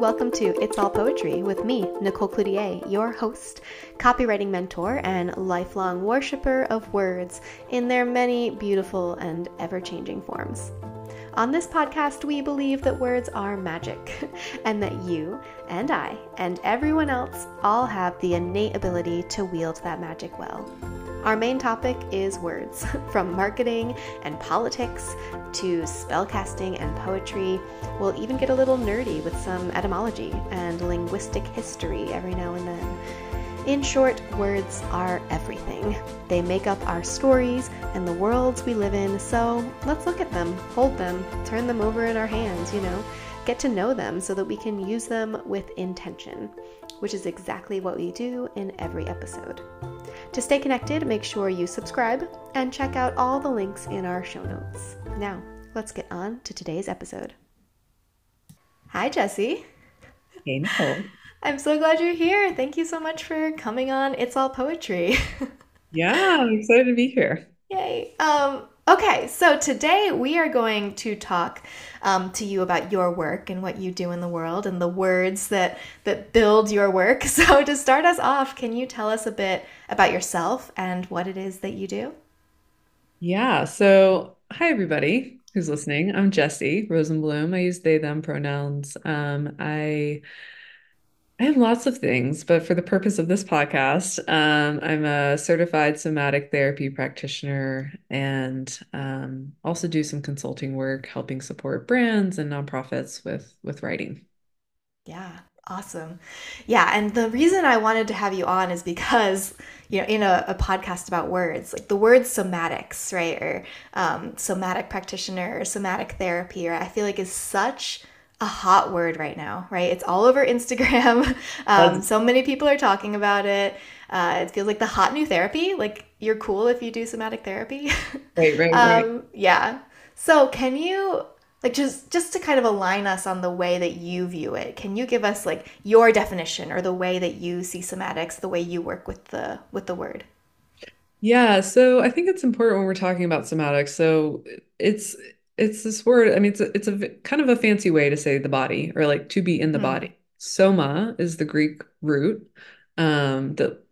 welcome to It's All Poetry with me, Nicole Cloutier, your host, copywriting mentor, and lifelong worshiper of words in their many beautiful and ever changing forms. On this podcast, we believe that words are magic, and that you and I and everyone else all have the innate ability to wield that magic well. Our main topic is words, from marketing and politics to spellcasting and poetry. We'll even get a little nerdy with some etymology and linguistic history every now and then. In short, words are everything. They make up our stories and the worlds we live in, so let's look at them, hold them, turn them over in our hands, you know, get to know them so that we can use them with intention, which is exactly what we do in every episode. To stay connected, make sure you subscribe and check out all the links in our show notes. Now, let's get on to today's episode. Hi, Jesse. Hey, Nicole. I'm so glad you're here. Thank you so much for coming on It's All Poetry. Yeah, I'm excited to be here. Yay. Um, okay, so today we are going to talk um, to you about your work and what you do in the world and the words that that build your work. So to start us off, can you tell us a bit about yourself and what it is that you do? Yeah, so hi everybody who's listening. I'm Jesse Rosenblum. I use they them pronouns. Um, I I have lots of things, but for the purpose of this podcast, um, I'm a certified somatic therapy practitioner and um, also do some consulting work, helping support brands and nonprofits with with writing. Yeah, awesome. Yeah, and the reason I wanted to have you on is because, you know, in a, a podcast about words, like the word somatics, right, or um, somatic practitioner or somatic therapy, or I feel like is such a hot word right now, right? It's all over Instagram. Um, so many people are talking about it. Uh, it feels like the hot new therapy. Like you're cool if you do somatic therapy. Right, right, um, right. yeah. So can you like just just to kind of align us on the way that you view it? Can you give us like your definition or the way that you see somatics, the way you work with the with the word? Yeah, so I think it's important when we're talking about somatics. So it's it's this word, I mean, it's a, it's a kind of a fancy way to say the body or like to be in the Hmm. body. Soma is the Greek root um, that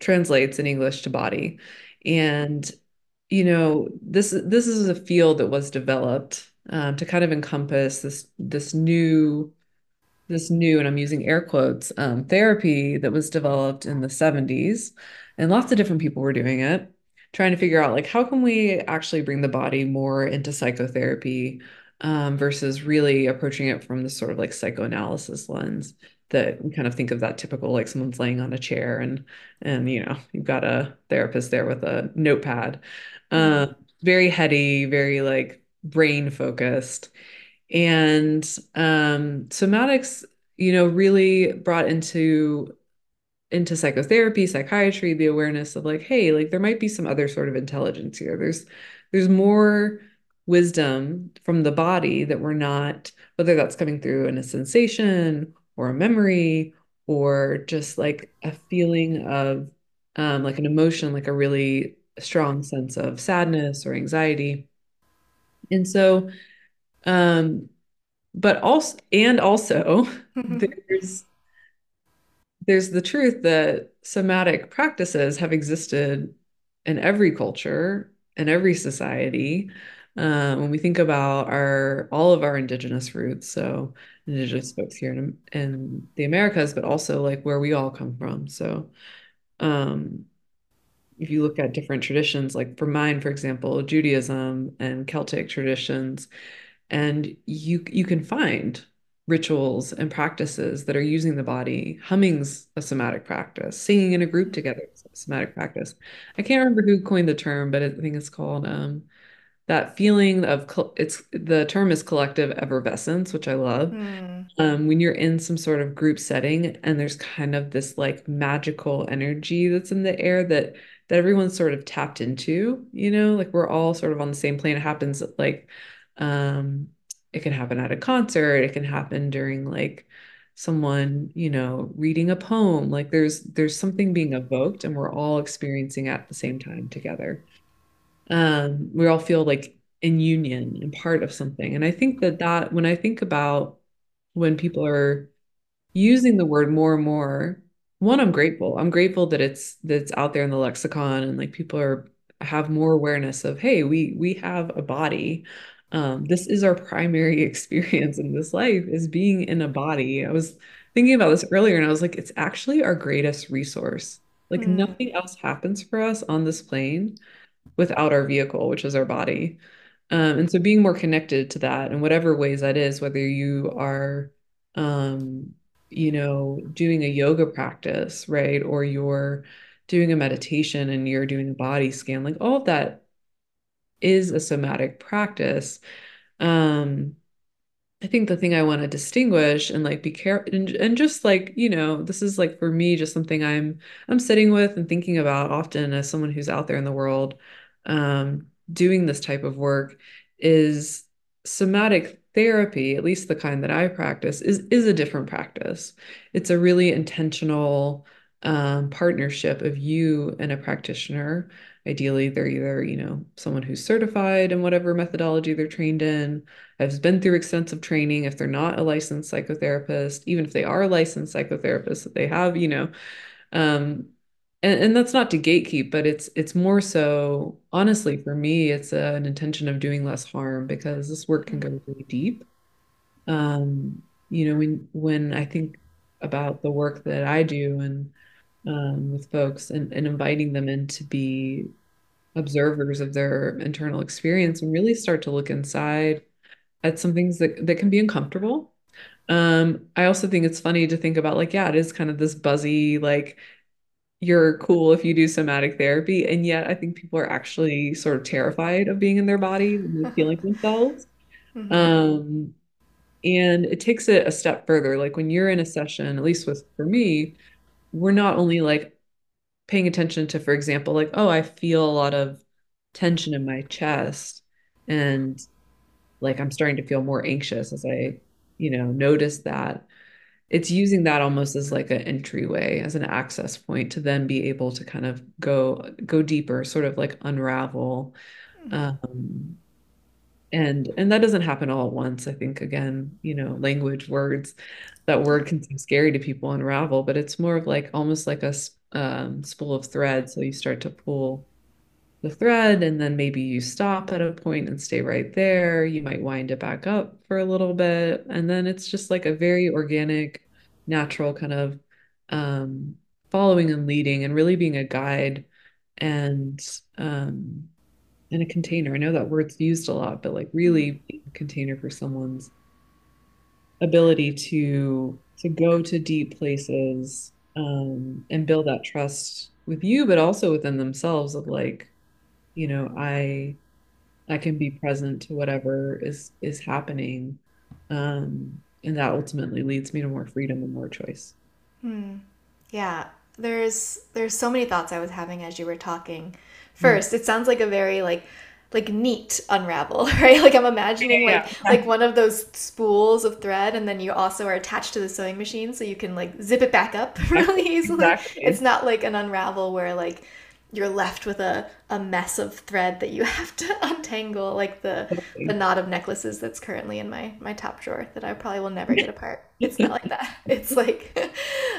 translates in English to body. And, you know, this this is a field that was developed um, to kind of encompass this this new this new, and I'm using air quotes, um, therapy that was developed in the 70s. And lots of different people were doing it, trying to figure out like how can we actually bring the body more into psychotherapy um, versus really approaching it from this sort of like psychoanalysis lens that we kind of think of that typical like someone's laying on a chair and and you know you've got a therapist there with a notepad. Um, very heady, very like brain focused. And um, somatics, you know, really brought into into psychotherapy, psychiatry, the awareness of like, hey, like there might be some other sort of intelligence here. There's there's more wisdom from the body that we're not, whether that's coming through in a sensation or a memory or just like a feeling of um, like an emotion, like a really strong sense of sadness or anxiety. And so um, but also and also there's there's the truth that somatic practices have existed in every culture and every society. Um, when we think about our all of our indigenous roots, so indigenous folks here in, in the Americas, but also like where we all come from. So um, if you look at different traditions, like for mine, for example, Judaism and Celtic traditions, and you you can find rituals and practices that are using the body. Humming's a somatic practice. Singing in a group together is a somatic practice. I can't remember who coined the term, but I think it's called um, that feeling of it's the term is collective effervescence, which I love. Hmm. Um, when you're in some sort of group setting and there's kind of this like magical energy that's in the air that that everyone's sort of tapped into, you know, like we're all sort of on the same plane. It happens like um it can happen at a concert, it can happen during like someone, you know, reading a poem. Like there's there's something being evoked and we're all experiencing at the same time together um, we all feel like in union and part of something. And I think that that when I think about when people are using the word more and more. One, I'm grateful. I'm grateful that it's that it's out there in the lexicon and like people are have more awareness of, hey, we we have a body. Um, this is our primary experience in this life is being in a body. I was thinking about this earlier and I was like, it's actually our greatest resource. Like Mm, nothing else happens for us on this plane without our vehicle, which is our body. Um, and so being more connected to that in whatever ways that is, whether you are, um, you know, doing a yoga practice, right? Or you're doing a meditation and you're doing a body scan, like all of that is a somatic practice. Um, I think the thing I want to distinguish and like be careful and, and just like, you know, this is like for me just something I'm I'm sitting with and thinking about often as someone who's out there in the world um doing this type of work is somatic therapy, at least the kind that I practice, is is a different practice. It's a really intentional um, partnership of you and a practitioner. Ideally, they're either, you know, someone who's certified in whatever methodology they're trained in has been through extensive training. If they're not a licensed psychotherapist, even if they are a licensed psychotherapist, that they have, you know, um, and, and that's not to gatekeep, but it's it's more so, honestly, for me, it's a, an intention of doing less harm because this work can go really deep. Um, you know, when when I think about the work that I do and um, with folks and, and inviting them in to be observers of their internal experience and really start to look inside at some things that, that can be uncomfortable. Um, I also think it's funny to think about like, yeah, it is kind of this buzzy, like you're cool if you do somatic therapy. And yet I think people are actually sort of terrified of being in their body and feeling themselves. mhm, Um, and it takes it a step further. Like when you're in a session, at least with for me, we're not only like paying attention to, for example, like, oh, I feel a lot of tension in my chest. And like I'm starting to feel more anxious as I, you know, notice that. It's using that almost as like an entryway, as an access point to then be able to kind of go go deeper, sort of like unravel. Um, and and that doesn't happen all at once. I think again, you know, language, words, that word can seem scary to people, unravel, but it's more of like almost like a um, spool of thread. So you start to pull the thread and then maybe you stop at a point and stay right there. You might wind it back up for a little bit. And then it's just like a very organic, natural kind of um, following and leading and really being a guide and um, and a container. I know that word's used a lot, but like really being a container for someone's ability to to go to deep places um, and build that trust with you, but also within themselves of like, you know, I I can be present to whatever is is happening. Um, and that ultimately leads me to more freedom and more choice. mm. Yeah, there's there's so many thoughts I was having as you were talking. Mm. First, it sounds like a very like like neat unravel, right? Like I'm imagining Yeah, like like one of those spools of thread and then you also are attached to the sewing machine so you can like zip it back up really easily. It's not like an unravel where like you're left with a, a mess of thread that you have to untangle like the the knot of necklaces that's currently in my my top drawer that I probably will never get apart. It's not like that. It's like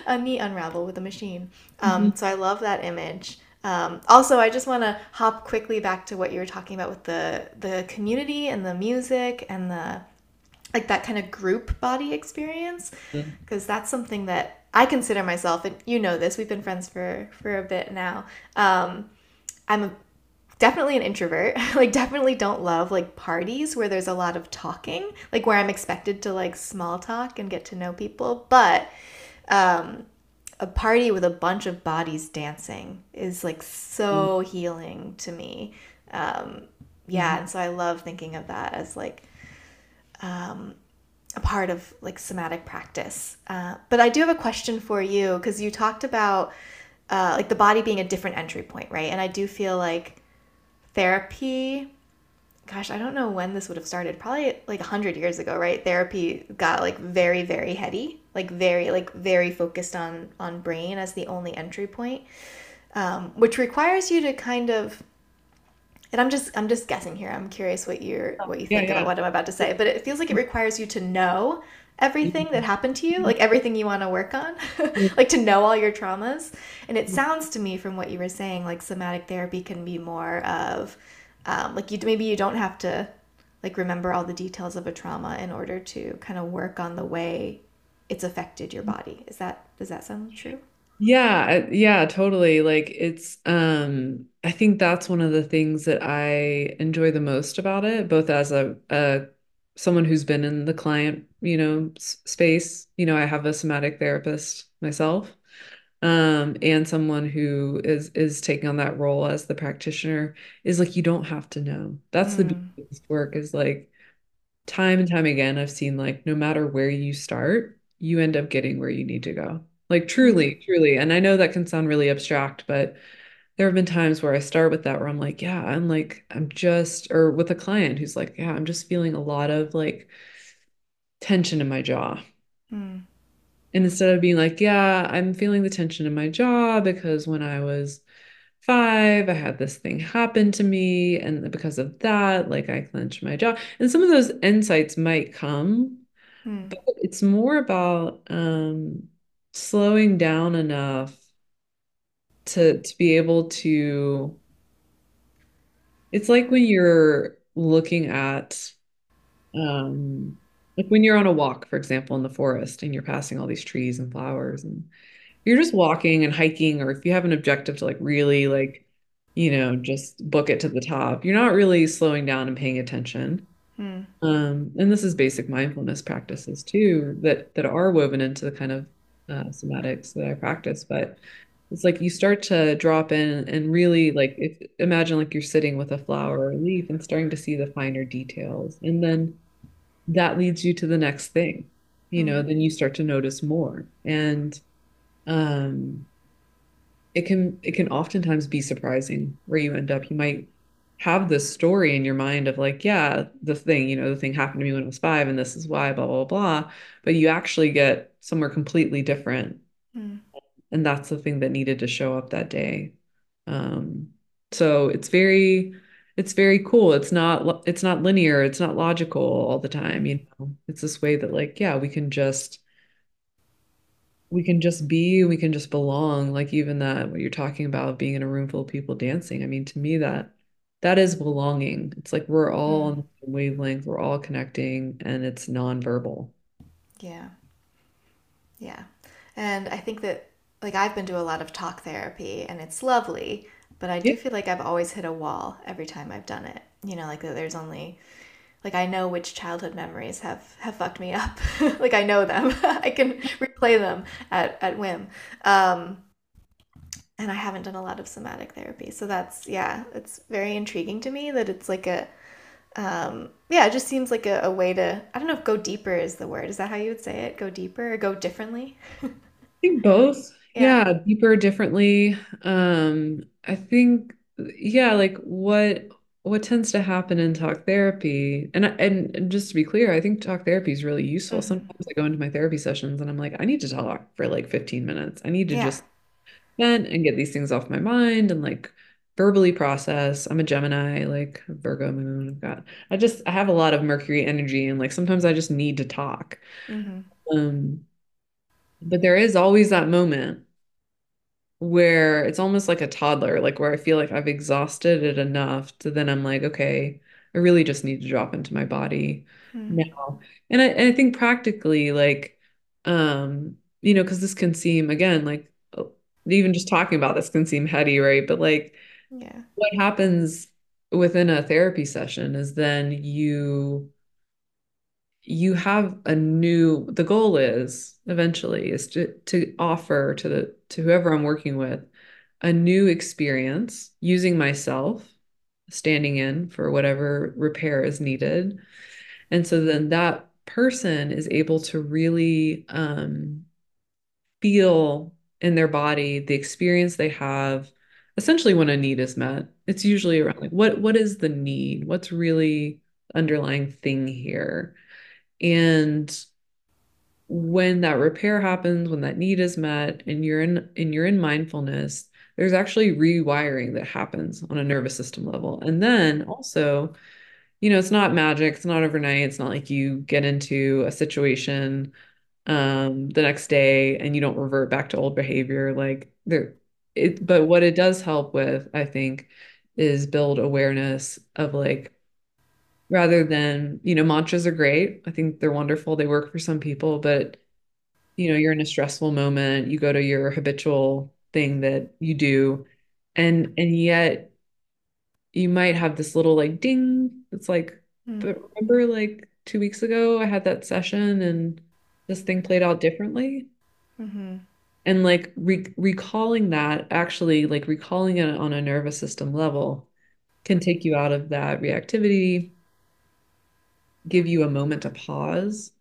a neat unravel with a machine. Um, Mhm. so I love that image. Um, also, I just want to hop quickly back to what you were talking about with the the community and the music and the like that kind of group body experience. Because that's something that I consider myself and you know this we've been friends for for a bit now. Um, I'm a, definitely an introvert. Like definitely don't love like parties where there's a lot of talking like where I'm expected to like small talk and get to know people but um, a party with a bunch of bodies dancing is like Mm. so healing to me um, yeah Mhm. and so I love thinking of that as like a part of like somatic practice. Uh, but I do have a question for you because you talked about uh, like the body being a different entry point, right? And I do feel like therapy. Gosh, I don't know when this would have started. Probably like a hundred years ago, right? Therapy got like very, very heady, like very, like very focused on on brain as the only entry point, um, which requires you to kind of and I'm just I'm just guessing here. I'm curious what you're what you Yeah, think about what I'm about to say, but it feels like it requires you to know everything that happened to you, like everything you want to work on, like to know all your traumas. And it sounds to me from what you were saying, like somatic therapy can be more of, um, like you maybe you don't have to like remember all the details of a trauma in order to kind of work on the way it's affected your body. Is that does that sound true? Yeah, yeah, totally. Like it's um I think that's one of the things that I enjoy the most about it, both as a, a someone who's been in the client, you know, s- space. You know, I have a somatic therapist myself, um, and someone who is is taking on that role as the practitioner is like you don't have to know. That's the beauty Mm, of this work is like time and time again, I've seen like no matter where you start, you end up getting where you need to go. Like mm, truly, truly. And I know that can sound really abstract, but there have been times where I start with that where I'm like, yeah, I'm like, I'm just, or with a client who's like, yeah, I'm just feeling a lot of like tension in my jaw. mm, And instead of being like, yeah, I'm feeling the tension in my jaw because when I was five, I had this thing happen to me. And because of that, like I clenched my jaw. And some of those insights might come, mm, but it's more about um, slowing down enough to to be able to. It's like when you're looking at um, like when you're on a walk, for example, in the forest and you're passing all these trees and flowers and you're just walking and hiking, or if you have an objective to like really like, you know, just book it to the top, you're not really slowing down and paying attention. Mm, Um, and this is basic mindfulness practices too that that are woven into the kind of uh, somatics that I practice. But it's like you start to drop in and really like if imagine like you're sitting with a flower or a leaf and starting to see the finer details, and then that leads you to the next thing. You know, mm, then you start to notice more, and um, it can it can oftentimes be surprising where you end up. You might have this story in your mind of like, yeah, the thing, you know, the thing happened to me when I was five, and this is why, blah, blah, blah. But you actually get somewhere completely different. mm, And that's the thing that needed to show up that day. Um, so it's very, it's very cool. It's not, it's not linear. It's not logical all the time, you know. It's this way that like, yeah, we can just we can just be, we can just belong. Like even that, what you're talking about being in a room full of people dancing. I mean, to me, that that is belonging. It's like we're all on mm. the same wavelength, we're all connecting, and it's nonverbal. Yeah. Yeah. And I think that, like, I've been to a lot of talk therapy and it's lovely, but I Yeah. do feel like I've always hit a wall every time I've done it. You know, like that there's only, like, I know which childhood memories have, have fucked me up. like, I know them. I can replay them at, at whim. Um, and I haven't done a lot of somatic therapy. So that's, yeah, it's very intriguing to me that it's like a, um, yeah, it just seems like a, a way to, I don't know if go deeper is the word. Is that how you would say it? Go deeper or go differently? I think both. Yeah. Yeah, deeper, differently. Um, I think, yeah, like what what tends to happen in talk therapy, and and, and just to be clear, I think talk therapy is really useful. hmm Sometimes I go into my therapy sessions and I'm like, I need to talk for like 15 minutes. I need to Yeah. just vent and get these things off my mind and like verbally process. I'm a Gemini, like Virgo moon. I've got, I just I have a lot of Mercury energy, and like sometimes I just need to talk. hmm Um, but there is always that moment where it's almost like a toddler, like where I feel like I've exhausted it enough to then I'm like, okay, I really just need to drop into my body hmm now. And I, and I think practically, like, um, you know, because this can seem again like even just talking about this can seem heady, right? But like, Yeah. what happens within a therapy session is then you you have a new the goal is eventually is to to offer to the to whoever I'm working with a new experience using myself standing in for whatever repair is needed and so then that person is able to really um, feel in their body the experience they have essentially when a need is met it's usually around like what what is the need what's really underlying thing here and when that repair happens, when that need is met, and you're in and you're in mindfulness, there's actually rewiring that happens on a nervous system level. And then also, you know, it's not magic, it's not overnight. It's not like you get into a situation um the next day and you don't revert back to old behavior. Like there it but what it does help with, I think, is build awareness of like rather than, you know, mantras are great. I think they're wonderful. They work for some people, but you know, you're in a stressful moment, you go to your habitual thing that you do, and and yet you might have this little like ding. It's like, Mm. but remember like two weeks ago I had that session and this thing played out differently. Mm-hmm. And like re recalling that, actually like recalling it on a nervous system level can take you out of that reactivity, give you a moment to pause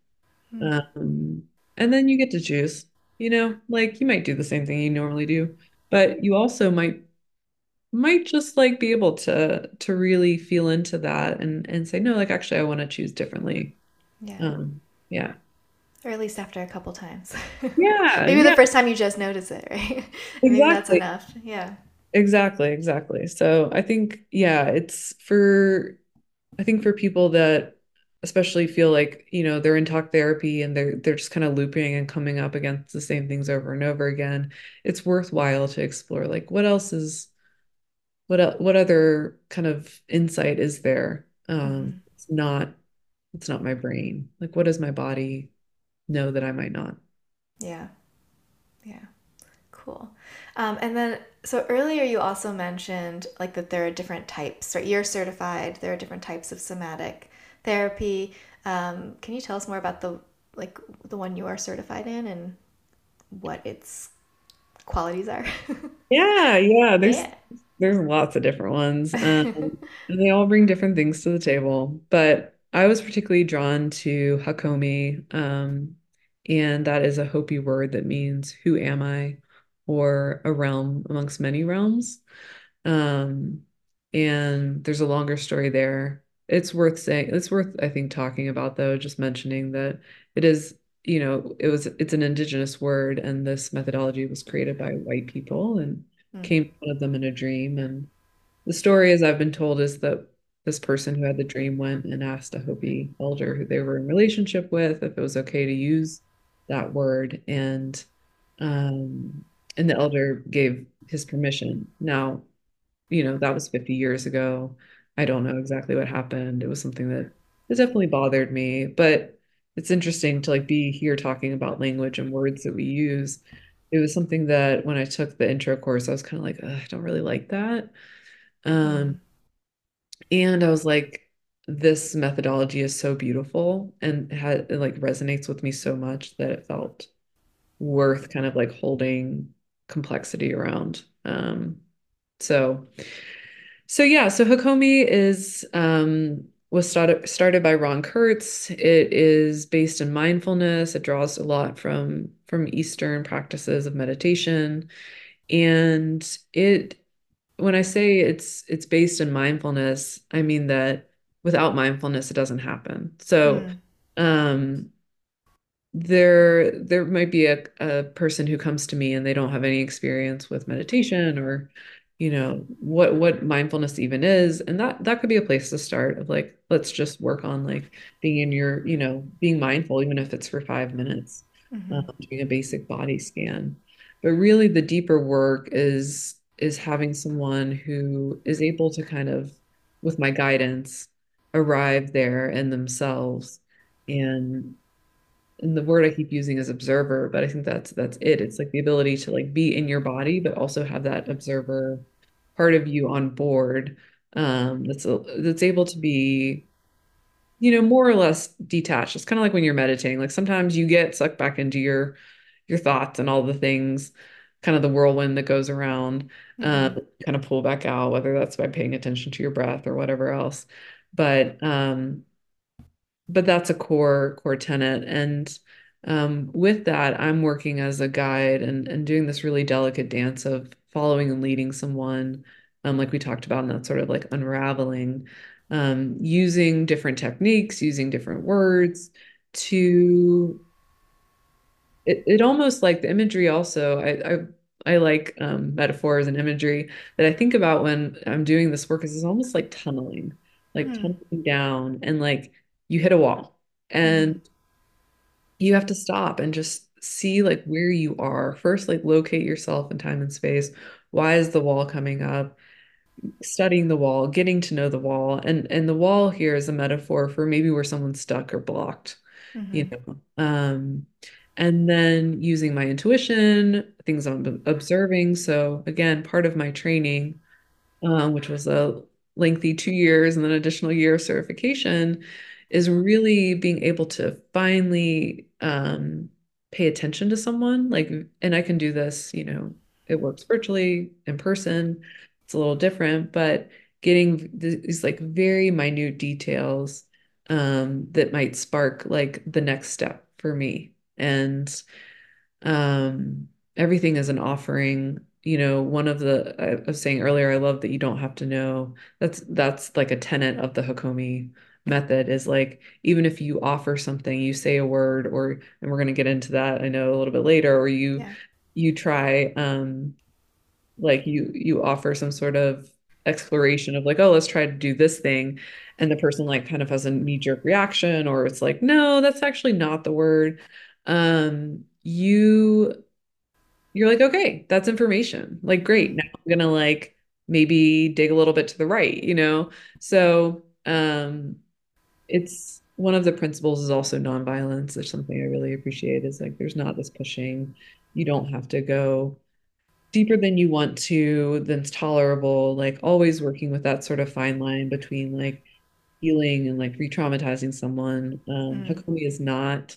Mm. Um, and then you get to choose, you know, like you might do the same thing you normally do, but you also might might just like be able to to really feel into that and and say, no, like actually I want to choose differently. Yeah. Um, yeah. Or at least after a couple times. Yeah, Maybe the first time you just notice it, right? Maybe that's enough. Yeah. Exactly, exactly. So I think, yeah, it's for I think for people that especially feel like, you know, they're in talk therapy and they're they're just kind of looping and coming up against the same things over and over again, it's worthwhile to explore like what else is what what other kind of insight is there? Um, Mm-hmm. it's not it's not my brain. Like what is my body know that I might not? Yeah. Yeah. Cool. Um, and then, so earlier you also mentioned like that there are different types, right? You're certified. There are different types of somatic therapy. Um, can you tell us more about the like the one you are certified in and what its qualities are? Yeah, yeah, there's yeah. there's lots of different ones. Um, and they all bring different things to the table. But I was particularly drawn to Hakomi, um, and that is a Hopi word that means who am I, or a realm amongst many realms. Um, and there's a longer story there. It's worth saying, it's worth, I think, talking about though, just mentioning that it is, you know, it was, it's an indigenous word, and this methodology was created by white people and Mm, came to one of them in a dream. And the story, as I've been told, is that this person who had the dream went and asked a Hopi elder who they were in relationship with if it was okay to use that word. And um, and the elder gave his permission. Now, you know, that was 50 years ago. I don't know exactly what happened. It was something that that definitely bothered me, but it's interesting to like be here talking about language and words that we use. It was something that when I took the intro course, I was kind of like, I don't really like that. Um, and I was like, this methodology is so beautiful and had it like resonates with me so much that it felt worth kind of like holding complexity around. Um, so so yeah, so Hakomi is um was started started by Ron Kurtz. It is based in mindfulness. It draws a lot from from Eastern practices of meditation. And it when I say it's it's based in mindfulness, I mean that without mindfulness it doesn't happen. So mm, um there there might be a, a person who comes to me and they don't have any experience with meditation or you know what what mindfulness even is. And that that could be a place to start of like let's just work on like being in your you know being mindful even if it's for five minutes um, mm-hmm, doing a basic body scan. But really the deeper work is is having someone who is able to kind of with my guidance arrive there in themselves and and the word I keep using is observer, but I think that's that's it. It's like the ability to like be in your body, but also have that observer part of you on board. Um, that's a, that's able to be, you know, more or less detached. It's kind of like when you're meditating. Like sometimes you get sucked back into your your thoughts and all the things, kind of the whirlwind that goes around, mm-hmm, um, kind of pull back out, whether that's by paying attention to your breath or whatever else. But um, but that's a core core tenet and um, with that i'm working as a guide and, and doing this really delicate dance of following and leading someone um, like we talked about in that sort of like unraveling um, using different techniques using different words to it, it almost like the imagery also i i, I like um, metaphors and imagery that i think about when i'm doing this work is it's almost like tunneling like Hmm. tumbling down and like you hit a wall Mm-hmm. and you have to stop and just see like where you are. First, like locate yourself in time and space. Why is the wall coming up? Studying the wall, getting to know the wall. And and the wall here is a metaphor for maybe where someone's stuck or blocked, you Mm-hmm. know. Um, and then using my intuition, things I'm observing. So again, part of my training um, which was a lengthy two years and then additional year of certification, is really being able to finally um, pay attention to someone. Like, and I can do this, you know, it works virtually, in person. It's a little different, but getting these like very minute details um, that might spark like the next step for me. And um, everything is an offering. You know, one of the I was saying earlier, I love that you don't have to know. That's that's like a tenet of the Hakomi method is like even if you offer something, you say a word or and we're going to get into that I know a little bit later, or you Yeah. you try um like you you offer some sort of exploration of like, oh, let's try to do this thing. And the person like kind of has a knee-jerk reaction, or it's like, no, that's actually not the word. Um, you you're like, okay, that's information. Like, great. Now I'm gonna like maybe dig a little bit to the right, you know? So, um, it's one of the principles is also nonviolence. There's something I really appreciate is like there's not this pushing. You don't have to go deeper than you want to, than's tolerable, like always working with that sort of fine line between like healing and like re-traumatizing someone. Um, Mm. Hakomi is not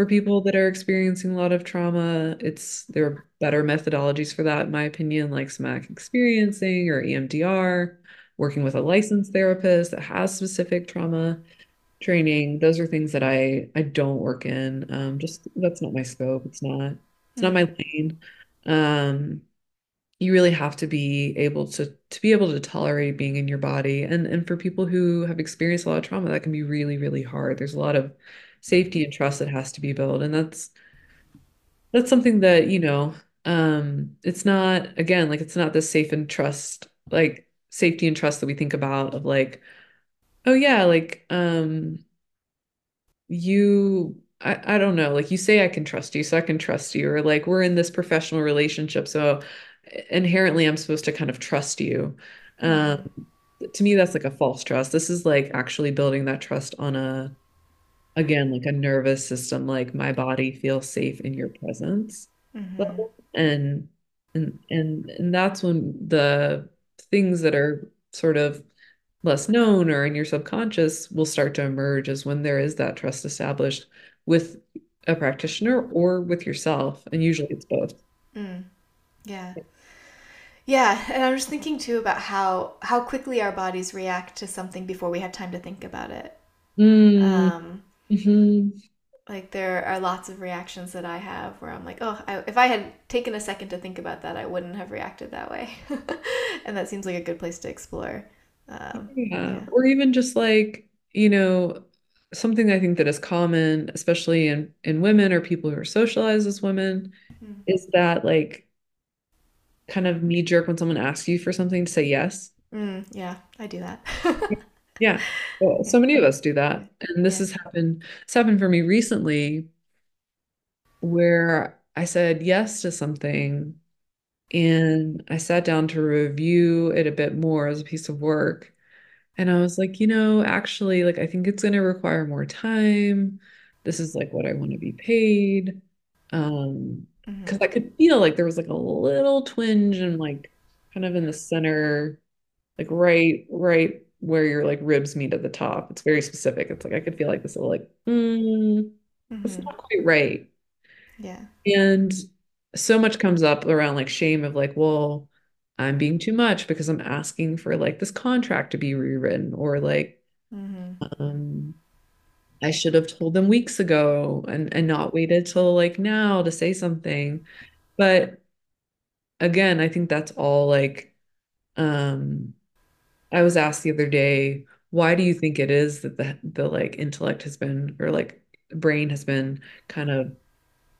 for people that are experiencing a lot of trauma. It's there are better methodologies for that, in my opinion, like somatic experiencing or EMDR, working with a licensed therapist that has specific trauma training. Those are things that I I don't work in. Um, just that's not my scope. It's not it's not Mm. my lane. Um, you really have to be able to to be able to tolerate being in your body and and for people who have experienced a lot of trauma that can be really really hard there's a lot of safety and trust that has to be built. And that's that's something that you know um it's not again like it's not the safe and trust like safety and trust that we think about of like oh yeah like um you I, I don't know like you say I can trust you so I can trust you or like we're in this professional relationship so inherently I'm supposed to kind of trust you. Mm. um to me that's like a false trust. This is like actually building that trust on a again like a nervous system like my body feels safe in your presence Mm-hmm. and and and and that's when the things that are sort of less known or in your subconscious will start to emerge as when there is that trust established with a practitioner or with yourself and usually it's both Mm. Yeah. Yeah, and I'm just thinking too about how how quickly our bodies react to something before we have time to think about it. mm, Um, mhm. like there are lots of reactions that I have where I'm like, oh, I, if I had taken a second to think about that, I wouldn't have reacted that way. and that seems like a good place to explore. Um, Yeah, yeah. or even just like, you know, something I think that is common, especially in in women or people who are socialized as women, Mm. is that like kind of knee jerk when someone asks you for something to say yes. Mm, yeah, I do that. Yeah. Well, so many of us do that. And this has happened, it's happened for me recently where I said yes to something and I sat down to review it a bit more as a piece of work. And I was like, you know, actually, like, I think it's going to require more time. This is like what I want to be paid. Um, because hmm I could feel like there was like a little twinge and like kind of in the center, like right, right where your like ribs meet at the top. It's very specific. It's like I could feel like this little like, mm, that's hmm not quite right. Yeah. And so much comes up around like shame of like, well, I'm being too much because I'm asking for like this contract to be rewritten, or like, hmm um, I should have told them weeks ago and and not waited till like now to say something. But again, I think that's all like, um, I was asked the other day, why do you think it is that the the like intellect has been or like brain has been kind of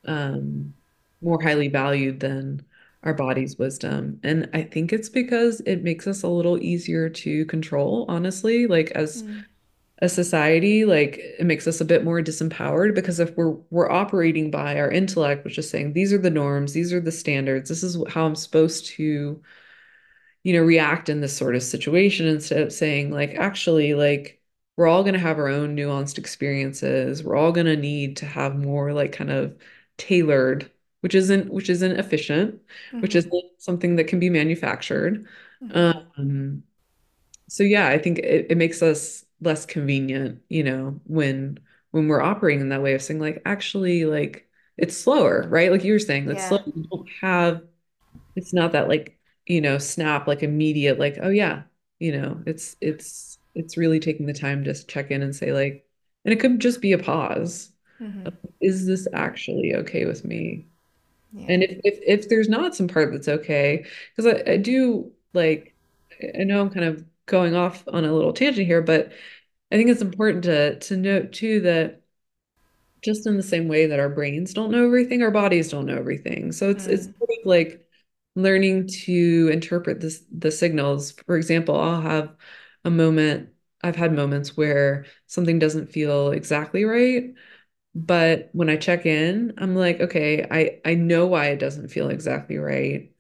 um more highly valued than our body's wisdom. And I think it's because it makes us a little easier to control, honestly. Like as Mm. a society, like it makes us a bit more disempowered because if we're we're operating by our intellect, which is saying these are the norms, these are the standards, this is how I'm supposed to, you know, react in this sort of situation instead of saying like actually like we're all going to have our own nuanced experiences. We're all going to need to have more like kind of tailored, which isn't which isn't efficient, which Mhm. isn't something that can be manufactured. Mhm. Um, so yeah, I think it, it makes us less convenient, you know, when when we're operating in that way of saying like actually like it's slower, right? Like you were saying, slow. Yeah. You don't have it's not that like, you know, snap like immediate like, oh yeah, you know, it's it's it's really taking the time to check in and say like, and it could just be a pause. Mhm. Is this actually okay with me? Yeah. And if if if there's not some part that's okay, because I, I do like I know I'm kind of going off on a little tangent here, but I think it's important to to note too that just in the same way that our brains don't know everything, our bodies don't know everything. So it's it's Mm. sort of like learning to interpret this the signals. For example, I'll have a moment, I've had moments where something doesn't feel exactly right. But when I check in, I'm like, okay, I I know why it doesn't feel exactly right.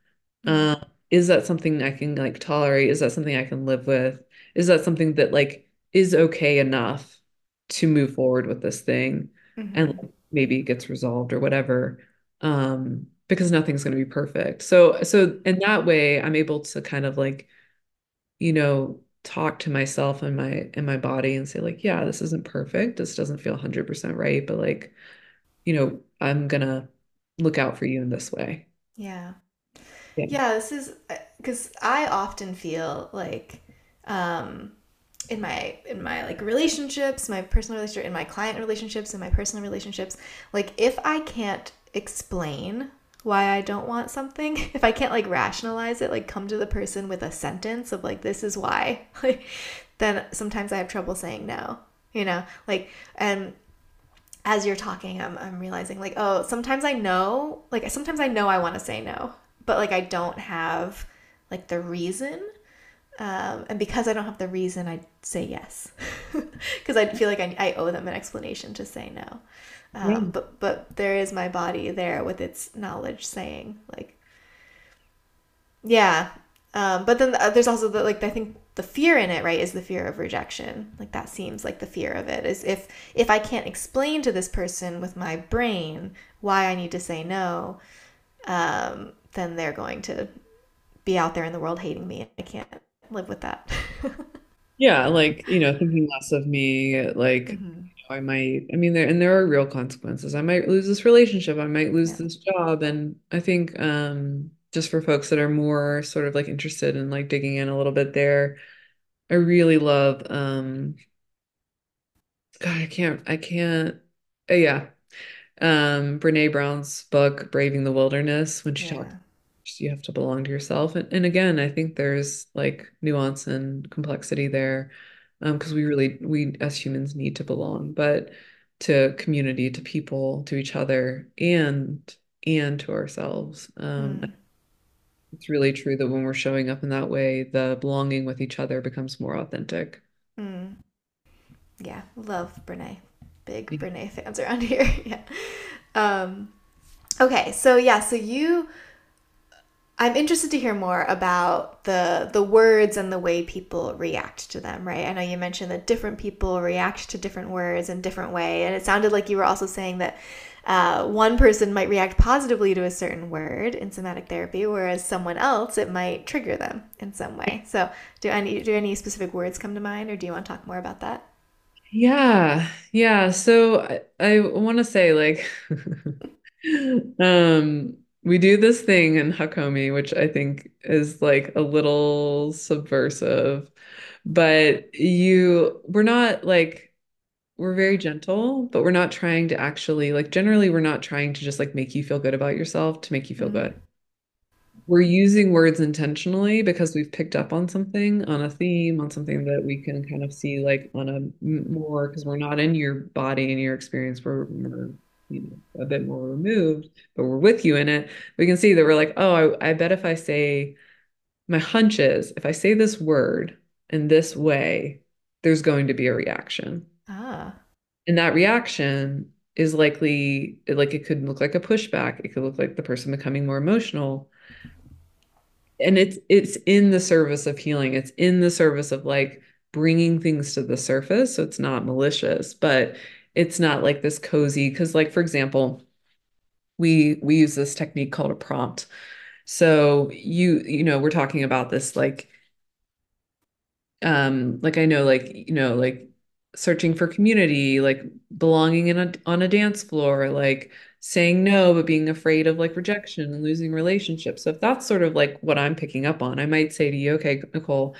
Um, is that something I can like tolerate? Is that something I can live with? Is that something that like is okay enough to move forward with this thing and Mhm. like, maybe it gets resolved or whatever. Um, because nothing's going to be perfect. So so in that way, I'm able to kind of like you know, talk to myself and my and my body and say like, yeah, this isn't perfect. This doesn't feel 100% right, but like, you know, I'm gonna look out for you in this way. Yeah. Yeah. Yeah, this is because I often feel like um in my in my like relationships, my personal relationship, in my client relationships, in my personal relationships, like if I can't explain why I don't want something, if I can't like rationalize it, like come to the person with a sentence of like this is why, like then sometimes I have trouble saying no. You know, like and as you're talking, I'm I'm realizing like, oh, sometimes I know, like sometimes I know I want to say no, but like I don't have like the reason um, and because I don't have the reason, I say yes, because I feel like I, I owe them an explanation to say no. Yeah. Um, but but there is my body there with its knowledge saying like yeah. Um, but then the, there's also the like I think the fear in it right is the fear of rejection. Like that seems like the fear of it is if if I can't explain to this person with my brain why I need to say no, um, then they're going to be out there in the world hating me. I can't live with that. Yeah, like, you know, thinking less of me, like, you hmm know, I might, I mean, there, and there are real consequences. I might lose this relationship, I might lose Yeah. this job. And I think, um, just for folks that are more sort of like interested in like digging in a little bit there, I really love, um, God, I can't, I can't, uh, yeah. um Brene Brown's book Braving the Wilderness when she talks Yeah. You have to belong to yourself and, and again I think there's like nuance and complexity there um because we really we as humans need to belong but to community to people to each other and and to ourselves um Mm, it's really true that when we're showing up in that way the belonging with each other becomes more authentic mm. Yeah. Love Brene. Big Brene fans around here. yeah. Um, okay. So yeah. So you. I'm interested to hear more about the the words and the way people react to them, right? I know you mentioned that different people react to different words in different way, and it sounded like you were also saying that uh, one person might react positively to a certain word in somatic therapy, whereas someone else it might trigger them in some way. So, do any do any specific words come to mind, or do you want to talk more about that? Yeah, yeah. So I, I want to say like um we do this thing in Hakomi, which I think is like a little subversive, but you we're not like we're very gentle, but we're not trying to actually like generally we're not trying to just like make you feel good about yourself to make you feel Mm, good. We're using words intentionally because we've picked up on something, on a theme, on something that we can kind of see like on a more because we're not in your body and your experience. We're, we're you know, a bit more removed, but we're with you in it, we can see that we're like, oh, I, I bet if I say my hunch is if I say this word in this way, there's going to be a reaction. Ah. And that reaction is likely like it could look like a pushback. It could look like the person becoming more emotional. And it's it's in the service of healing. It's in the service of like bringing things to the surface. So it's not malicious, but it's not like this cozy because like for example, we we use this technique called a prompt. So you you know, we're talking about this like um like I know like you know like searching for community, like belonging in a on a dance floor, like saying no but being afraid of like rejection and losing relationships. So if that's sort of like what I'm picking up on, I might say to you, okay, Nicole,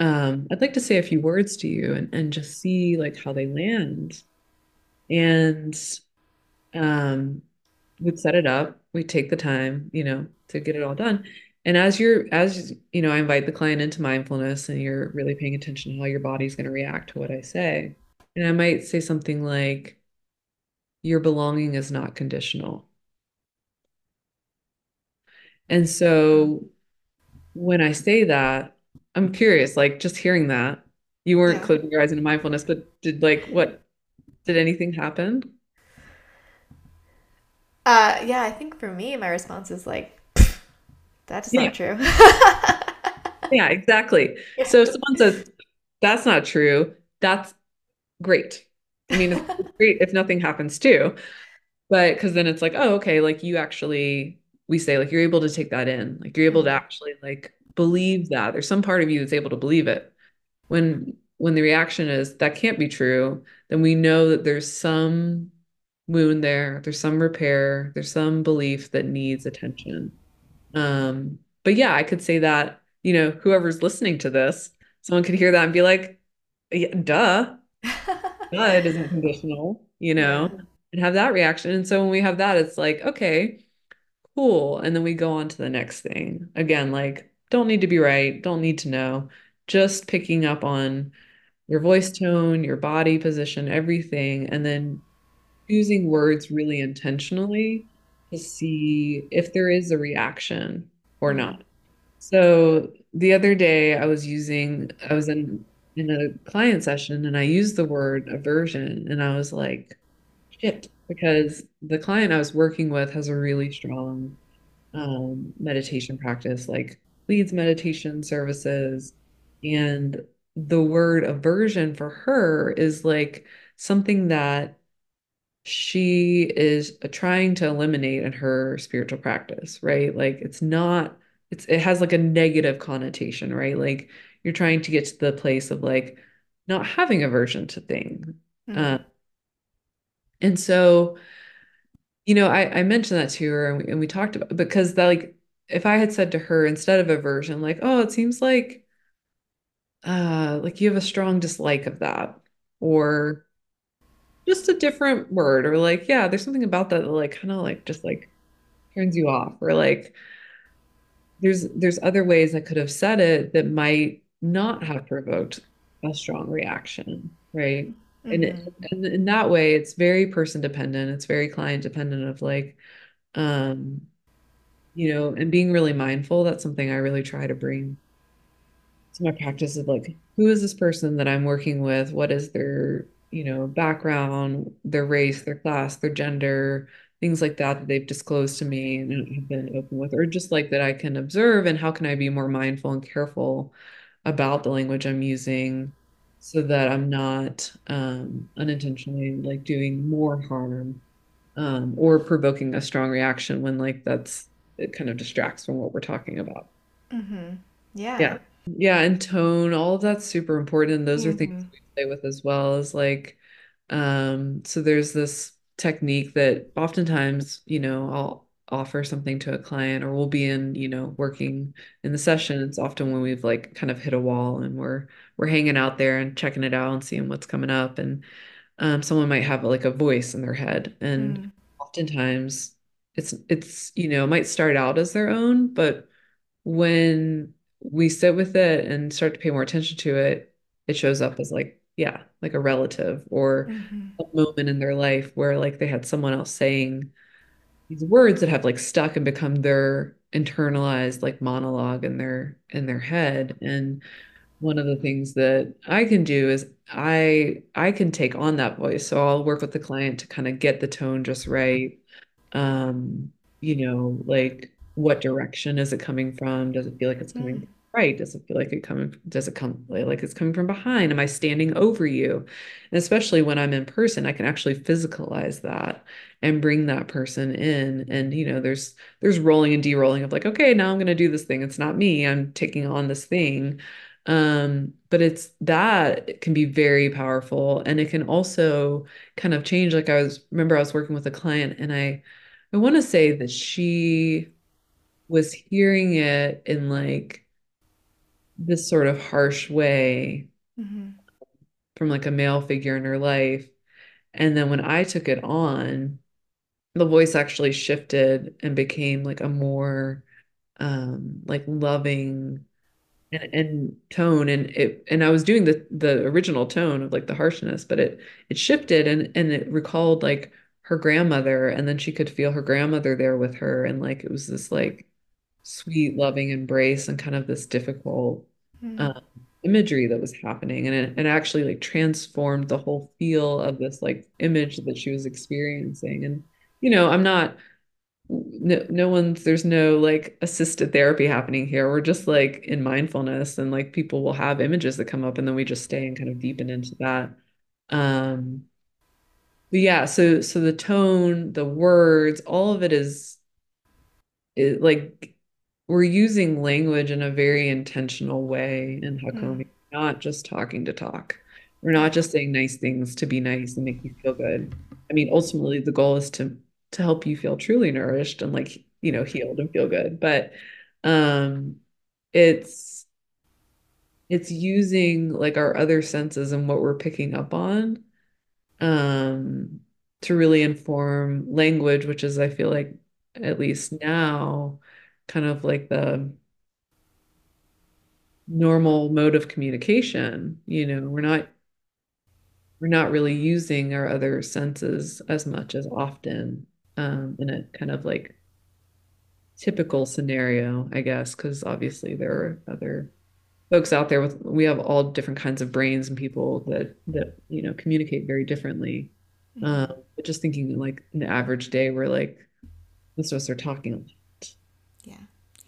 um, I'd like to say a few words to you and, and just see like how they land. And um, we'd set it up, we'd take the time, you know, to get it all done. And as you're, as you know, I invite the client into mindfulness and you're really paying attention to how your body's going to react to what I say. And I might say something like, your belonging is not conditional. And so when I say that, I'm curious, like just hearing that, you weren't Yeah. closing your eyes into mindfulness, but did like what, did anything happen? Uh, yeah, I think for me, my response is like, that's Yeah, not true. yeah, exactly. Yeah. So if someone says, that's not true, that's great. I mean, it's great if nothing happens too, but because then it's like, oh, okay, like you actually, we say, like, you're able to take that in, like, you're able to Mhm. actually, like, believe that. There's some part of you that's able to believe it. When, when the reaction is, that can't be true, then we know that there's some wound there, there's some repair, there's some belief that needs attention. Um, but yeah, I could say that, you know, whoever's listening to this, someone could hear that and be like, yeah, duh. God isn't conditional, you know, Yeah. and have that reaction. And so when we have that, it's like, okay, cool. And then we go on to the next thing. Again, like, don't need to be right, don't need to know, just picking up on your voice tone, your body position, everything, and then using words really intentionally to see if there is a reaction or Mm. not. So the other day I was using, I was in in a client session and I used the word aversion and I was like, shit, because the client I was working with has a really strong um, meditation practice, like leads meditation services. And the word aversion for her is like something that she is trying to eliminate in her spiritual practice, right? Like it's not, it's it has like a negative connotation, right? Like you're trying to get to the place of like not having aversion to things. Uh, Mm. and so, you know, I, I mentioned that to her and we, and we talked about because that like if I had said to her instead of aversion, like, oh, it seems like uh like you have a strong dislike of that, or just a different word, or like, yeah, there's something about that that like kind of like just like turns you off or like there's there's other ways I could have said it that might not have provoked a strong reaction, right? And it, Mhm. and in that way, it's very person dependent. It's very client dependent of like, um, you know, and being really mindful. That's something I really try to bring to my practice of like, who is this person that I'm working with? What is their, you know, background, their race, their class, their gender, things like that that they've disclosed to me and have been open with, or just like that I can observe and how can I be more mindful and careful about the language I'm using so that I'm not um, unintentionally like doing more harm um, or provoking a strong reaction when like that's it kind of distracts from what we're talking about. Mhm. Yeah. Yeah. Yeah, and tone, all of that's super important. And those are things Mhm. we play with as well as like um so there's this technique that oftentimes, you know, I'll offer something to a client or we'll be in, you know, working in the session. It's often when we've like kind of hit a wall and we're we're hanging out there and checking it out and seeing what's coming up. And um someone might have like a voice in their head. And Mm. oftentimes it's it's, you know, it might start out as their own, but when we sit with it and start to pay more attention to it, it shows up as like yeah, like a relative or Mm-hmm. a moment in their life where like they had someone else saying these words that have like stuck and become their internalized like monologue in their in their head. And one of the things that I can do is I I can take on that voice. So I'll work with the client to kind of get the tone just right. Um, you know, like what direction is it coming from? Does it feel like it's coming Mm. from right? Does it feel like it coming, does it come like it's coming from behind? Am I standing over you? And especially when I'm in person, I can actually physicalize that and bring that person in. And you know, there's there's rolling and de-rolling of like, okay, now I'm gonna do this thing. It's not me, I'm taking on this thing. Um, but it's that it can be very powerful and it can also kind of change. Like I was remember I was working with a client and I I want to say that she was hearing it in like this sort of harsh way Mm-hmm. from like a male figure in her life. And then when I took it on, the voice actually shifted and became like a more um like loving and, and tone and it and I was doing the the original tone of like the harshness, but it it shifted and and it recalled like her grandmother and then she could feel her grandmother there with her and like it was this like sweet loving embrace and kind of this difficult Mm-hmm. um, imagery that was happening and it, it actually like transformed the whole feel of this like image that she was experiencing and you know I'm not no, no one's there's no like assisted therapy happening here. We're just like in mindfulness and like people will have images that come up and then we just stay and kind of deepen into that. Um but yeah, so so the tone, the words, all of it is, is like we're using language in a very intentional way in Mm. Hakomi, not just talking to talk. We're not just saying nice things to be nice and make you feel good. I mean, ultimately the goal is to to help you feel truly nourished and like, you know, healed and feel good. But um it's it's using like our other senses and what we're picking up on um to really inform language, which is I feel like at least now kind of like the normal mode of communication. You know, we're not we're not really using our other senses as much as often um, in a kind of like typical scenario, I guess, because obviously there are other folks out there with we have all different kinds of brains and people that that you know communicate very differently. Mm-hmm. Um, but just thinking like an average day, we're like most of us are talking a lot Yeah.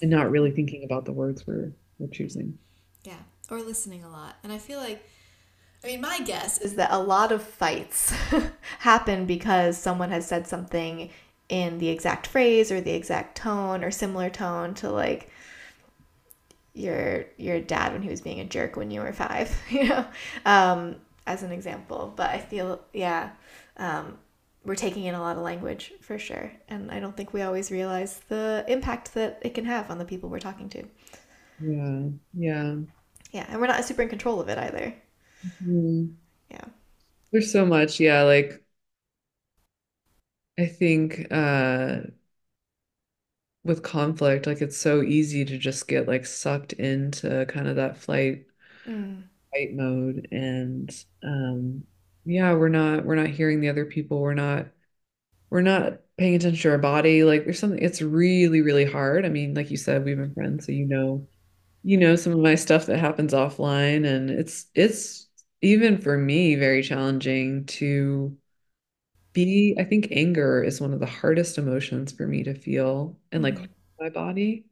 And not really thinking about the words we're we're choosing. Yeah. Or listening a lot. And I feel like, I mean, my guess is that a lot of fights happen because someone has said something in the exact phrase or the exact tone or similar tone to like your your dad when he was being a jerk when you were five, you know, um, as an example. But I feel, yeah, um, we're taking in a lot of language for sure. And I don't think we always realize the impact that it can have on the people we're talking to. Yeah, yeah. Yeah. And we're not super in control of it either. Mm. Yeah. There's so much, yeah, like I think uh with conflict, like it's so easy to just get like sucked into kind of that flight Mm. fight mode and um yeah, we're not we're not hearing the other people. We're not we're not paying attention to our body. Like there's something it's really, really hard. I mean, like you said, we've been friends, so you know you know some of my stuff that happens offline and it's it's even for me very challenging to be I think anger is one of the hardest emotions for me to feel and like Mm-hmm. my body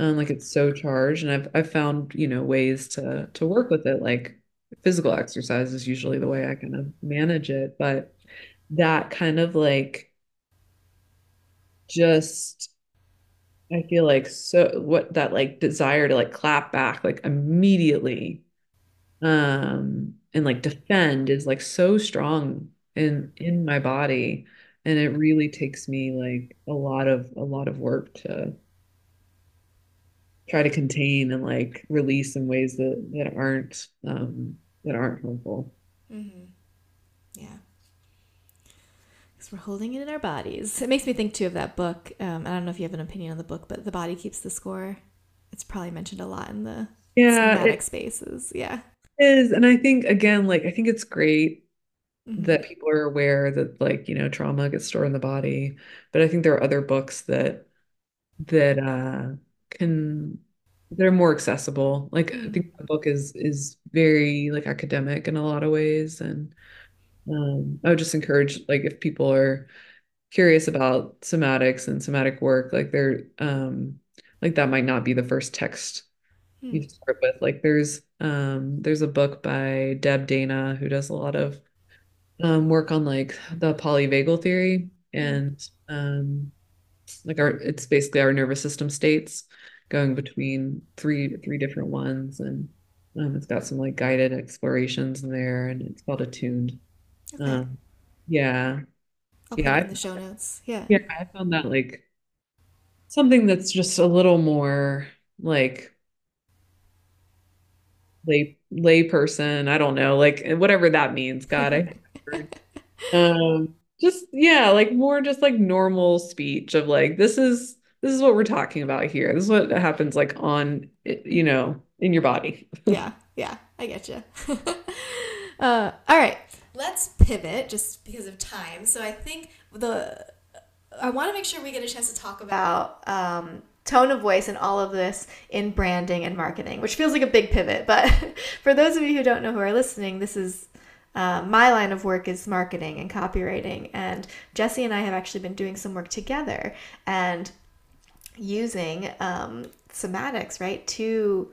um like it's so charged and I've I've found you know ways to to work with it like physical exercise is usually the way I kind of manage it but that kind of like just I feel like so what that like desire to like clap back like immediately um and like defend is like so strong in in my body and it really takes me like a lot of a lot of work to try to contain and like release in ways that that aren't um that aren't harmful. Mm-hmm. Yeah. Because we're holding it in our bodies. It makes me think too of that book. Um, I don't know if you have an opinion on the book, but The Body Keeps the Score. It's probably mentioned a lot in the Yeah, somatic it, spaces. Yeah. is, and I think again, like I think it's great hmm that people are aware that like, you know, trauma gets stored in the body, but I think there are other books that that uh can they're more accessible. Like I Mm. think the book is is very like academic in a lot of ways and um I would just encourage like if people are curious about somatics and somatic work, like they're um like that might not be the first text Mm. you start with. Like there's um there's a book by Deb Dana who does a lot of um work on like the polyvagal theory Mm. and um like our it's basically our nervous system states going between three three different ones and um it's got some like guided explorations in there and it's called Attuned. Okay. Um yeah. I'll put Yeah, in the show notes. Yeah. yeah, I found that like something that's just a little more like lay lay person. I don't know, like whatever that means. God, I hate that word. Um, just yeah, like more just like normal speech of like this is this is what we're talking about here. This is what happens like on you know in your body. Yeah, yeah, I get you. uh, all right, let's pivot just because of time. So I think the I want to make sure we get a chance to talk about um, tone of voice and all of this in branding and marketing, which feels like a big pivot. But for those of you who don't know who are listening, this is uh, my line of work is marketing and copywriting, and Jesse and I have actually been doing some work together and using um, somatics, right, to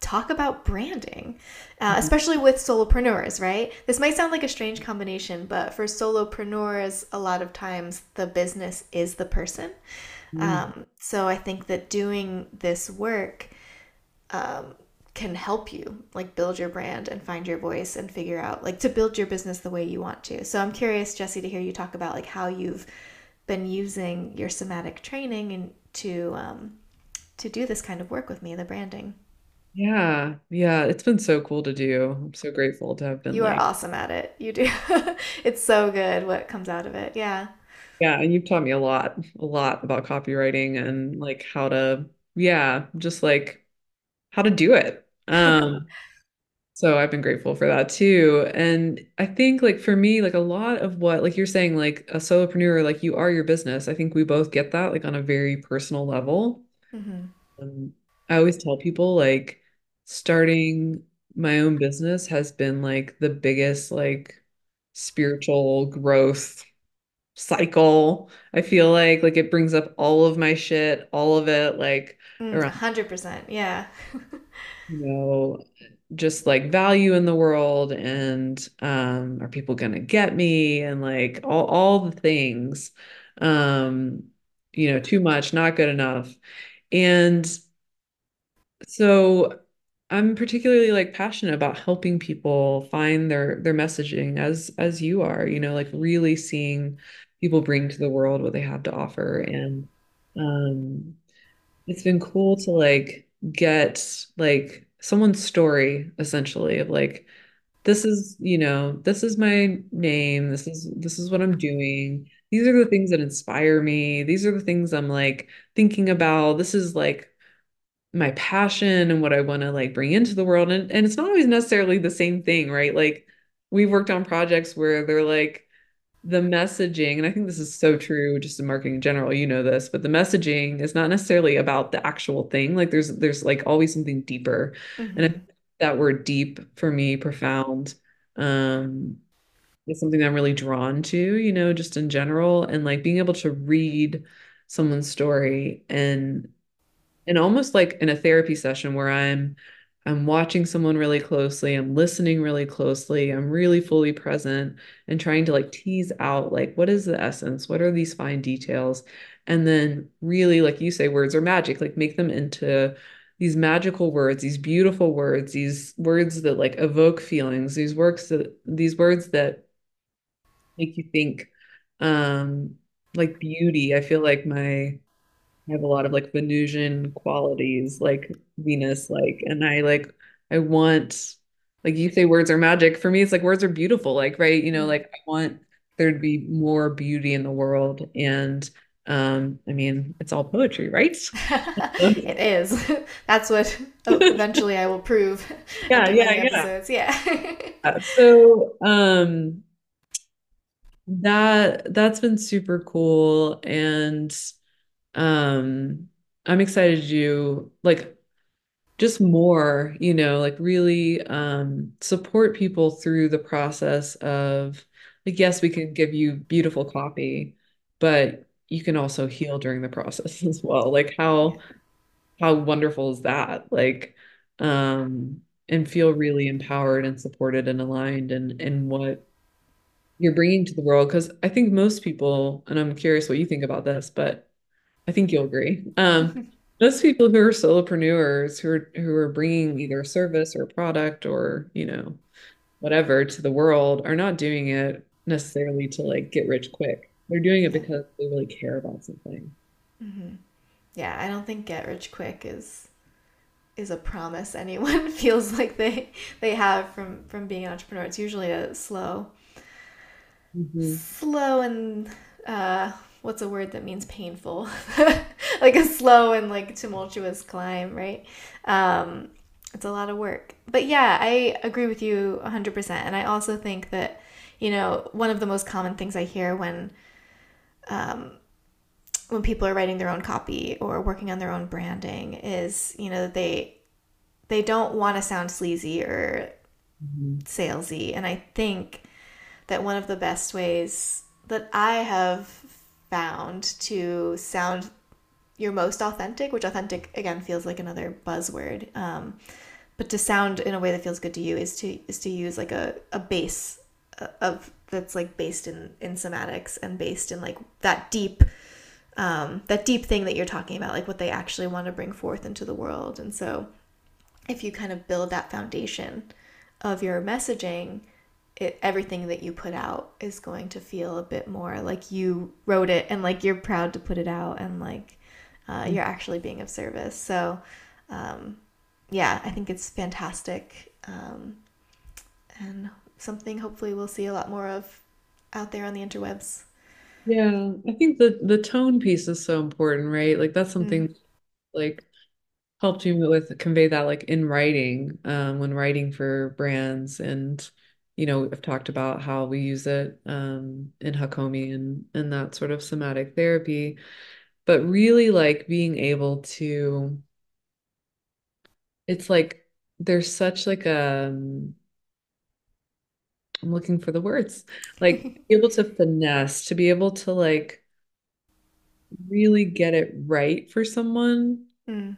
talk about branding, uh, especially with solopreneurs, right? This might sound like a strange combination, but for solopreneurs, a lot of times the business is the person. Mm. Um, so I think that doing this work um, can help you like build your brand and find your voice and figure out like to build your business the way you want to. So I'm curious, Jesse, to hear you talk about like how you've been using your somatic training and to um, to do this kind of work with me, the branding. Yeah, yeah, it's been so cool to do. I'm so grateful to have been You are awesome at it. You do. it's so good what comes out of it. Yeah. yeah, and you've taught me a lot, a lot about copywriting and like how to, yeah, just like how to do it. Um, So I've been grateful for that too. And I think like for me, like a lot of what like you're saying, like a solopreneur, like you are your business. I think we both get that like on a very personal level. hmm Um, I always tell people like starting my own business has been like the biggest like spiritual growth cycle. I feel like like it brings up all of my shit, all of it like Mm, around 100%. Yeah. you know, just like value in the world and um, are people gonna get me and like all all the things. Um, you know, too much, not good enough. And so I'm particularly like passionate about helping people find their their messaging as as you are, you know, like really seeing people bring to the world what they have to offer. And um it's been cool to like get like someone's story essentially of like this is, you know, this is my name. This is this is what I'm doing. These are the things that inspire me. These are the things I'm like thinking about. This is like my passion and what I want to like bring into the world. And and it's not always necessarily the same thing, right? Like we've worked on projects where they're like the messaging, and I think this is so true just in marketing in general, you know this, but the messaging is not necessarily about the actual thing. Like there's there's like always something deeper. And I hmm think that word deep for me, profound, um, is something that I'm really drawn to, you know, just in general. And like being able to read someone's story and and almost like in a therapy session where I'm I'm watching someone really closely, I'm listening really closely, I'm really fully present and trying to like tease out like what is the essence? What are these fine details? And then really like you say words are magic, like make them into these magical words, these beautiful words, these words that like evoke feelings, these works that these words that make you think um like beauty. I feel like my I have a lot of like Venusian qualities, like Venus, like, and I like, I want, like you say words are magic. For me, it's like words are beautiful, like, right? You know, mm like I want there to be more beauty in the world. And Um, I mean, it's all poetry, right? It is. That's what eventually I will prove Yeah, yeah, many yeah. Yeah. So, um, that that's been super cool and um I'm excited to do like just more, you know, like really um, support people through the process of like, yes, we can give you beautiful copy, but you can also heal during the process as well. Like how how wonderful is that? Like um and feel really empowered and supported and aligned and and what you're bringing to the world. Because I think most people, and I'm curious what you think about this, but I think you'll agree. Um, most people who are solopreneurs who are who are bringing either a service or a product or, you know, whatever to the world are not doing it necessarily to like get rich quick. They're doing it because they really care about something. hmm Yeah, I don't think get rich quick is is a promise anyone feels like they they have from from being an entrepreneur. It's usually a slow hmm slow and uh what's a word that means painful? Like a slow and like tumultuous climb right? Um it's a lot of work. But yeah i agree with you 100% and i also think that you know one of the most common things i hear when um when people are writing their own copy or working on their own branding is you know they they don't want to sound sleazy or hmm salesy. And i think that one of the best ways that I have found to sound your most authentic, which authentic again feels like another buzzword, um, but to sound in a way that feels good to you is to is to use like a, a base uh, of that's like based in in somatics and based in like that deep um, that deep thing that you're talking about, like what they actually want to bring forth into the world. And so if you kind of build that foundation of your messaging it, everything that you put out is going to feel a bit more like you wrote it and like you're proud to put it out and like uh, you're actually being of service. So, um, yeah, I think it's fantastic um, and something hopefully we'll see a lot more of out there on the interwebs. Yeah, I think the the tone piece is so important, right? Like that's Mm, something like helped you with convey that like in writing, um, when writing for brands and you know, I've talked about how we use it um in Hakomi and and that sort of somatic therapy, but really like being able to it's like there's such like a um, I'm looking for the words, like able to finesse, to be able to like really get it right for someone mm,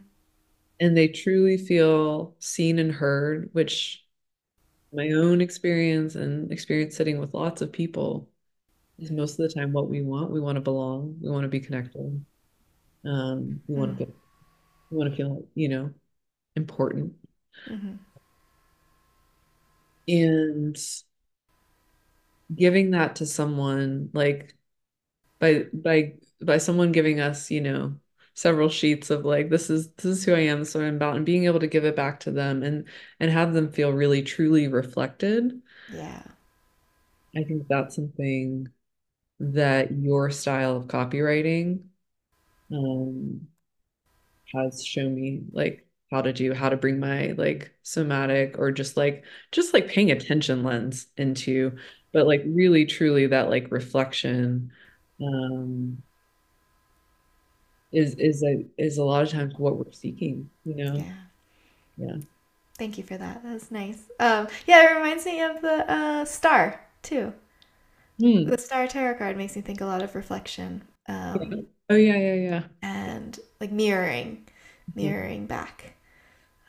and they truly feel seen and heard, which my own experience and experience sitting with lots of people is most of the time what we want. We want to belong. We want to be connected. Um, we want mm, to feel, we want to feel, you know, important. mhm. And giving that to someone like by by by someone giving us, you know, several sheets of like this is this is who I am, so I'm about and being able to give it back to them and and have them feel really truly reflected. Yeah. I think that's something that your style of copywriting um, has shown me like how to do, how to bring my like somatic or just like just like paying attention lens into, but like really truly that like reflection um, is is a is a lot of times what we're seeking, you know? Yeah. Yeah. Thank you for that. That was nice. Um, yeah, it reminds me of the uh, star too. Hmm. The star tarot card makes me think a lot of reflection. Um, Yeah. Oh yeah, yeah, yeah. and like mirroring, Mhm. mirroring back.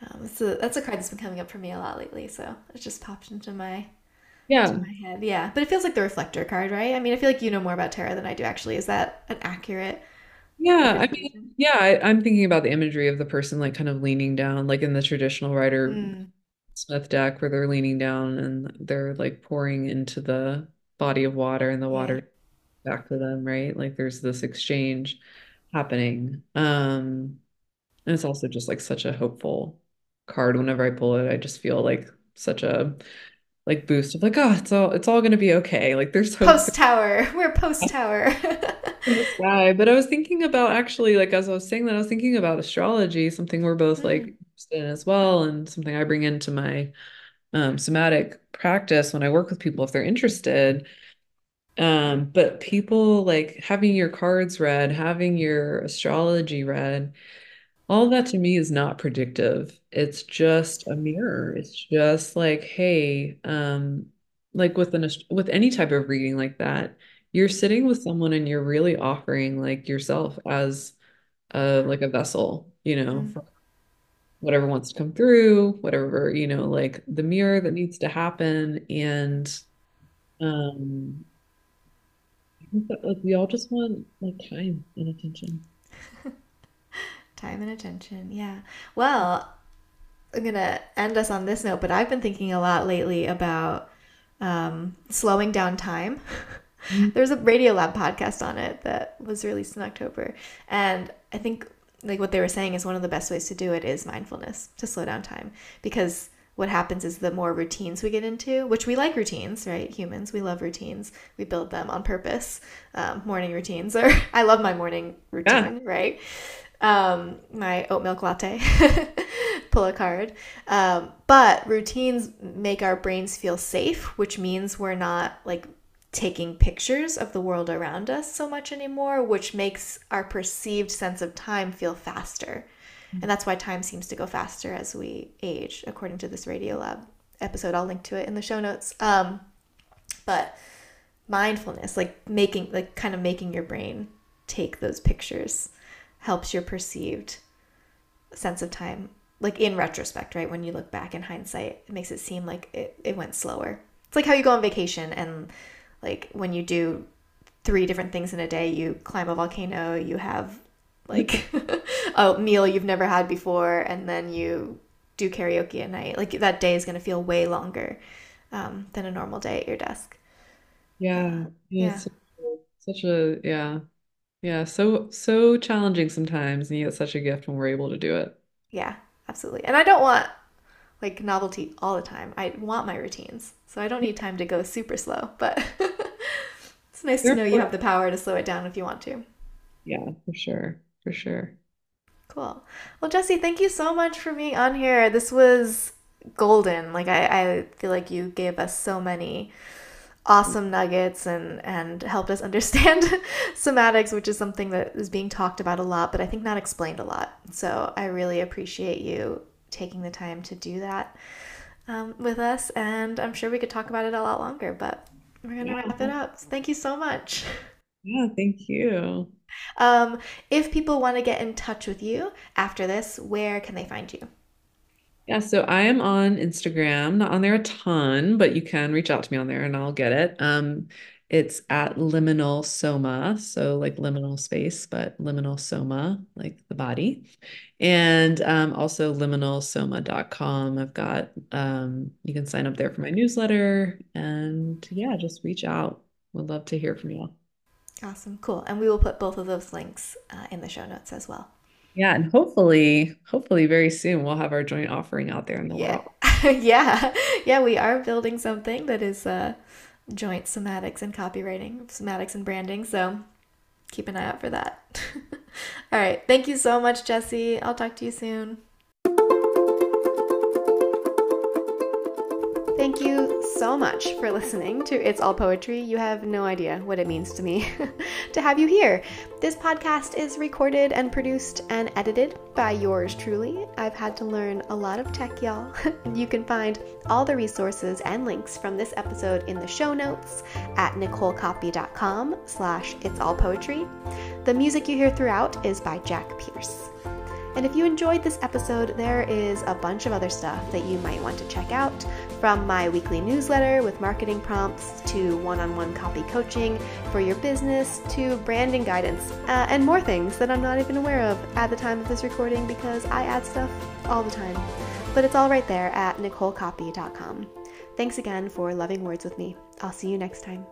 Um, so that's a card that's been coming up for me a lot lately. So it just popped into my into Yeah. my head. Yeah, but it feels like the reflector card, right? I mean, I feel like you know more about tarot than I do. Actually, is that an accurate Yeah, I mean, yeah, I, I'm thinking about the imagery of the person like kind of leaning down, like in the traditional Rider Mm, Smith deck, where they're leaning down and they're like pouring into the body of water and the yeah, water back to them, right? Like there's this exchange happening. Um, and it's also just like such a hopeful card. Whenever I pull it, I just feel like such a like boost of like, oh, it's all it's all gonna be okay. Like there's hope Post tower. We're post tower. sky. But I was thinking about actually, like as I was saying that, I was thinking about astrology, something we're both like Mm, interested in as well, and something I bring into my um, somatic practice when I work with people if they're interested. Um, but people like having your cards read, having your astrology read, all of that to me is not predictive. It's just a mirror. It's just like, hey, um, like with an with any type of reading like that, you're sitting with someone and you're really offering like yourself as a like a vessel, you know, mm, for whatever wants to come through, whatever, you know, like the mirror that needs to happen. And um I think that like we all just want like time and attention. Time and attention. Yeah. Well, I'm gonna end us on this note, but I've been thinking a lot lately about um, slowing down time. There's a Radiolab podcast on it that was released in October, and I think like what they were saying is one of the best ways to do it is mindfulness to slow down time because what happens is the more routines we get into, which we like routines, right? Humans, we love routines. We build them on purpose. Um, morning routines, or I love my morning Yeah. routine, right? Um, my oat milk latte, pull a card. Um, but routines make our brains feel safe, which means we're not like taking pictures of the world around us so much anymore, which makes our perceived sense of time feel faster. And that's why time seems to go faster as we age, according to this Radiolab episode. I'll link to it in the show notes. Um, but mindfulness, like making, like kind of making your brain take those pictures, helps your perceived sense of time. Like in retrospect, right? When you look back in hindsight, it makes it seem like it, it went slower. It's like how you go on vacation and like when you do three different things in a day, you climb a volcano, you have like a meal you've never had before, and then you do karaoke at night. Like that day is going to feel way longer um, than a normal day at your desk. Yeah. Yeah, Yeah. such a, such a yeah. Yeah, so so challenging sometimes, and yet such a gift when we're able to do it. Yeah, absolutely. And I don't want like novelty all the time. I want my routines. So I don't need time to go super slow, but it's nice to know you have the power to slow it down if you want to. yeah, for sure. For sure. Cool. Well, Jesse, thank you so much for being on here. This was golden. Like I, I feel like you gave us so many awesome nuggets and and helped us understand somatics, which is something that is being talked about a lot, but I think not explained a lot. So I really appreciate you taking the time to do that um, with us, and I'm sure we could talk about it a lot longer, but we're gonna Yeah. wrap it up. Thank you so much. Yeah, thank you. Um, if people want to get in touch with you after this, where can they find you? Yeah, so I am on Instagram, not on there a ton, but you can reach out to me on there and I'll get it. Um, it's at liminal soma, so like liminal space, but liminal soma, like the body. And um, also liminalsoma.com. I've got um, you can sign up there for my newsletter and yeah, just reach out. Would love to hear from you. Awesome, cool. And we will put both of those links uh, in the show notes as well. Yeah, and hopefully, hopefully very soon we'll have our joint offering out there in the Yeah. world. yeah. Yeah, we are building something that is uh, joint somatics and copywriting, somatics and branding. So keep an eye out for that. All right. Thank you so much, Jesse. I'll talk to you soon. So much for listening to It's All Poetry. You have no idea what it means to me to have you here. This podcast is recorded and produced and edited by yours truly. I've had to learn a lot of tech, y'all. you can find all the resources and links from this episode in the show notes at nicolecopy.com slash it's all poetry. The music you hear throughout is by Jack Pierce. And if you enjoyed this episode, there is a bunch of other stuff that you might want to check out from my weekly newsletter with marketing prompts to one on one copy coaching for your business to branding guidance uh, and more things that I'm not even aware of at the time of this recording because I add stuff all the time. But it's all right there at nicolecopy.com. Thanks again for loving words with me. I'll see you next time.